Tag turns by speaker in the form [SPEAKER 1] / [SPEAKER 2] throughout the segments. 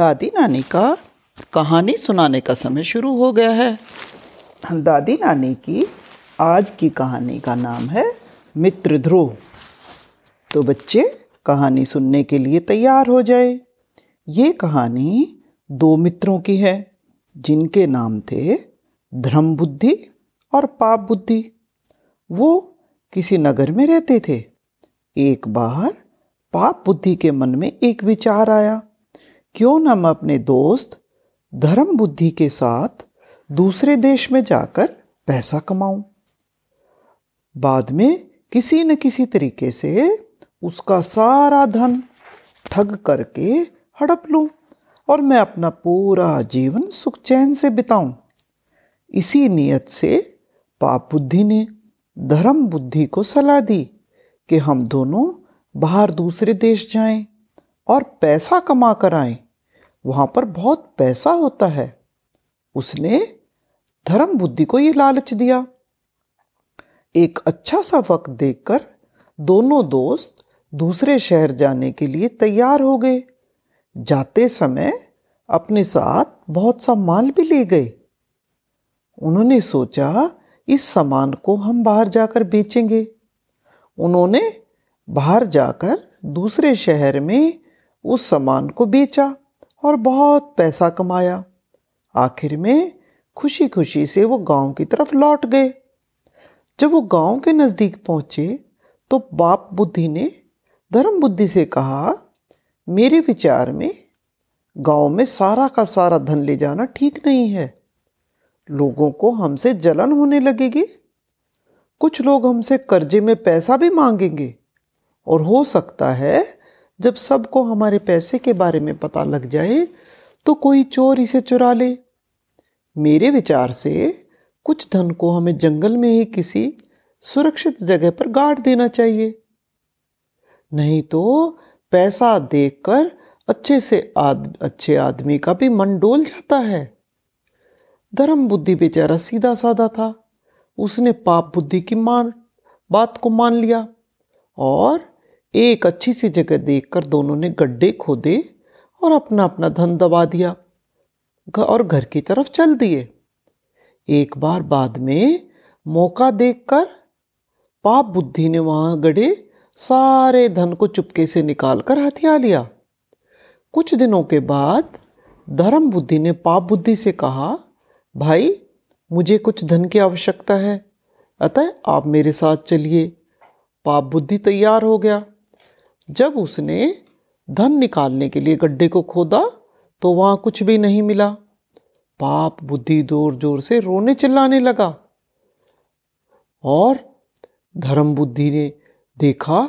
[SPEAKER 1] दादी नानी का कहानी सुनाने का समय शुरू हो गया है। दादी नानी की आज की कहानी का नाम है मित्र ध्रुव। तो बच्चे, कहानी सुनने के लिए तैयार हो जाए। ये कहानी दो मित्रों की है, जिनके नाम थे धर्म बुद्धि और पाप बुद्धि वो किसी नगर में रहते थे। एक बार पाप बुद्धि के मन में एक विचार आया। क्यों न मैं अपने दोस्त धर्म बुद्धि के साथ दूसरे देश में जाकर पैसा कमाऊं? बाद में किसी न किसी तरीके से उसका सारा धन ठग करके हड़प लूँ और मैं अपना पूरा जीवन सुख चैन से बिताऊं। इसी नियत से पाप बुद्धि ने धर्म बुद्धि को सलाह दी कि हम दोनों बाहर दूसरे देश जाएँ। और पैसा कमा कर आए। वहाँ पर बहुत पैसा होता है। उसने धर्म बुद्धि को ये लालच दिया। एक अच्छा सा वक्त देखकर दोनों दोस्त दूसरे शहर जाने के लिए तैयार हो गए। जाते समय अपने साथ बहुत सा माल भी ले गए। उन्होंने सोचा, इस सामान को हम बाहर जाकर बेचेंगे। उन्होंने बाहर जाकर दूसरे शहर में उस सामान को बेचा और बहुत पैसा कमाया। आखिर में खुशी खुशी से वो गाँव की तरफ़ लौट गए। जब वो गाँव के नज़दीक पहुँचे तो बाप बुद्धि ने धर्म बुद्धि से कहा, मेरे विचार में गाँव में सारा का सारा धन ले जाना ठीक नहीं है। लोगों को हमसे जलन होने लगेगी। कुछ लोग हमसे कर्जे में पैसा भी मांगेंगे और हो सकता है जब सबको हमारे पैसे के बारे में पता लग जाए तो कोई चोर इसे चुरा ले। मेरे विचार से कुछ धन को हमें जंगल में ही किसी सुरक्षित जगह पर गाड़ देना चाहिए। नहीं तो पैसा देखकर अच्छे से आद, अच्छे आदमी का भी मन डोल जाता है। धर्म बुद्धि बेचारा सीधा साधा था। उसने पाप बुद्धि की मान बात को मान लिया और एक अच्छी सी जगह देखकर दोनों ने गड्ढे खोदे और अपना अपना धन दबा दिया और घर की तरफ़ चल दिए। एक बार बाद में मौका देखकर पाप बुद्धि ने वहाँ गड़े सारे धन को चुपके से निकाल कर हथिया लिया। कुछ दिनों के बाद धर्म बुद्धि ने पाप बुद्धि से कहा, भाई, मुझे कुछ धन की आवश्यकता है, अतः आप मेरे साथ चलिए। पाप बुद्धि तैयार हो गया। जब उसने धन निकालने के लिए गड्ढे को खोदा तो वहाँ कुछ भी नहीं मिला। पाप, बुद्धि ज़ोर ज़ोर से रोने चिल्लाने लगा। और धर्म बुद्धि ने देखा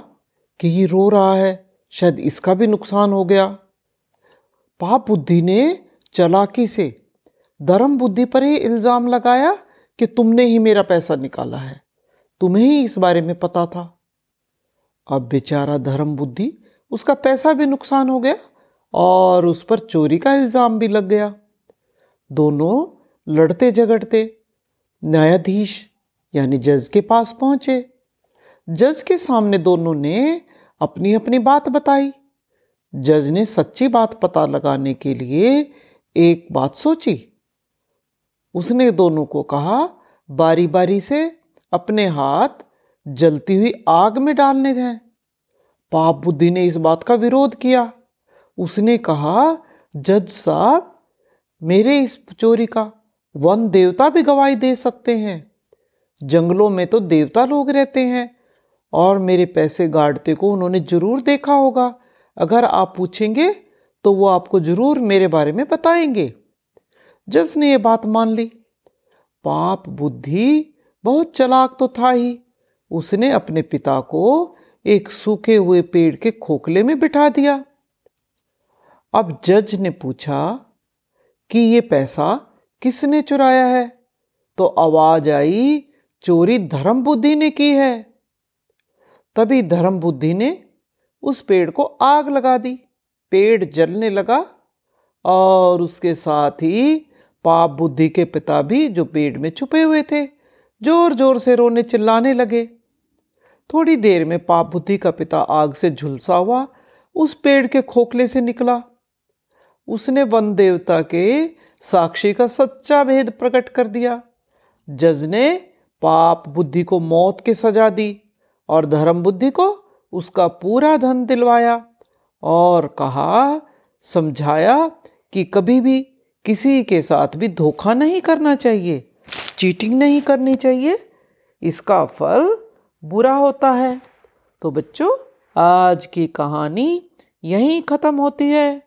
[SPEAKER 1] कि ये रो रहा है, शायद इसका भी नुकसान हो गया। पाप बुद्धि ने चलाकी से धर्म बुद्धि पर ही इल्ज़ाम लगाया कि तुमने ही मेरा पैसा निकाला है। तुम्हें ही इस बारे में पता था। अब बेचारा धर्म बुद्धि, उसका पैसा भी नुकसान हो गया और उस पर चोरी का इल्ज़ाम भी लग गया। दोनों लड़ते झगड़ते न्यायाधीश यानी जज के पास पहुँचे। जज के सामने दोनों ने अपनी अपनी बात बताई। जज ने सच्ची बात पता लगाने के लिए एक बात सोची। उसने दोनों को कहा बारी बारी से अपने हाथ जलती हुई आग में डालने हैं। पाप बुद्धि ने इस बात का विरोध किया। उसने कहा, जज साहब, मेरे इस चोरी का वन देवता भी गवाही दे सकते हैं। जंगलों में तो देवता लोग रहते हैं और मेरे पैसे गाड़ते को उन्होंने ज़रूर देखा होगा। अगर आप पूछेंगे तो वो आपको ज़रूर मेरे बारे में बताएँगे। जज ने ये बात मान ली। पाप बुद्धि बहुत चलाक तो था ही। उसने अपने पिता को एक सूखे हुए पेड़ के खोखले में बिठा दिया। अब जज ने पूछा कि ये पैसा किसने चुराया है? तो आवाज़ आई, चोरी धर्म बुद्धि ने की है। तभी धर्म बुद्धि ने उस पेड़ को आग लगा दी। पेड़ जलने लगा और उसके साथ ही पाप बुद्धि के पिता भी जो पेड़ में छुपे हुए थे ज़ोर ज़ोर से रोने चिल्लाने लगे। थोड़ी देर में पाप बुद्धि का पिता आग से झुलसा हुआ, उस पेड़ के खोखले से निकला। उसने वन देवता के साक्षी का सच्चा भेद प्रकट कर दिया। जज ने पाप बुद्धि को मौत की सजा दी और धर्म बुद्धि को उसका पूरा धन दिलवाया और कहा, समझाया कि कभी भी किसी के साथ भी धोखा नहीं करना चाहिए, चीटिंग नहीं करनी चाहिए, इसका फल बुरा होता है। तो बच्चों आज की कहानी यहीं ख़त्म होती है।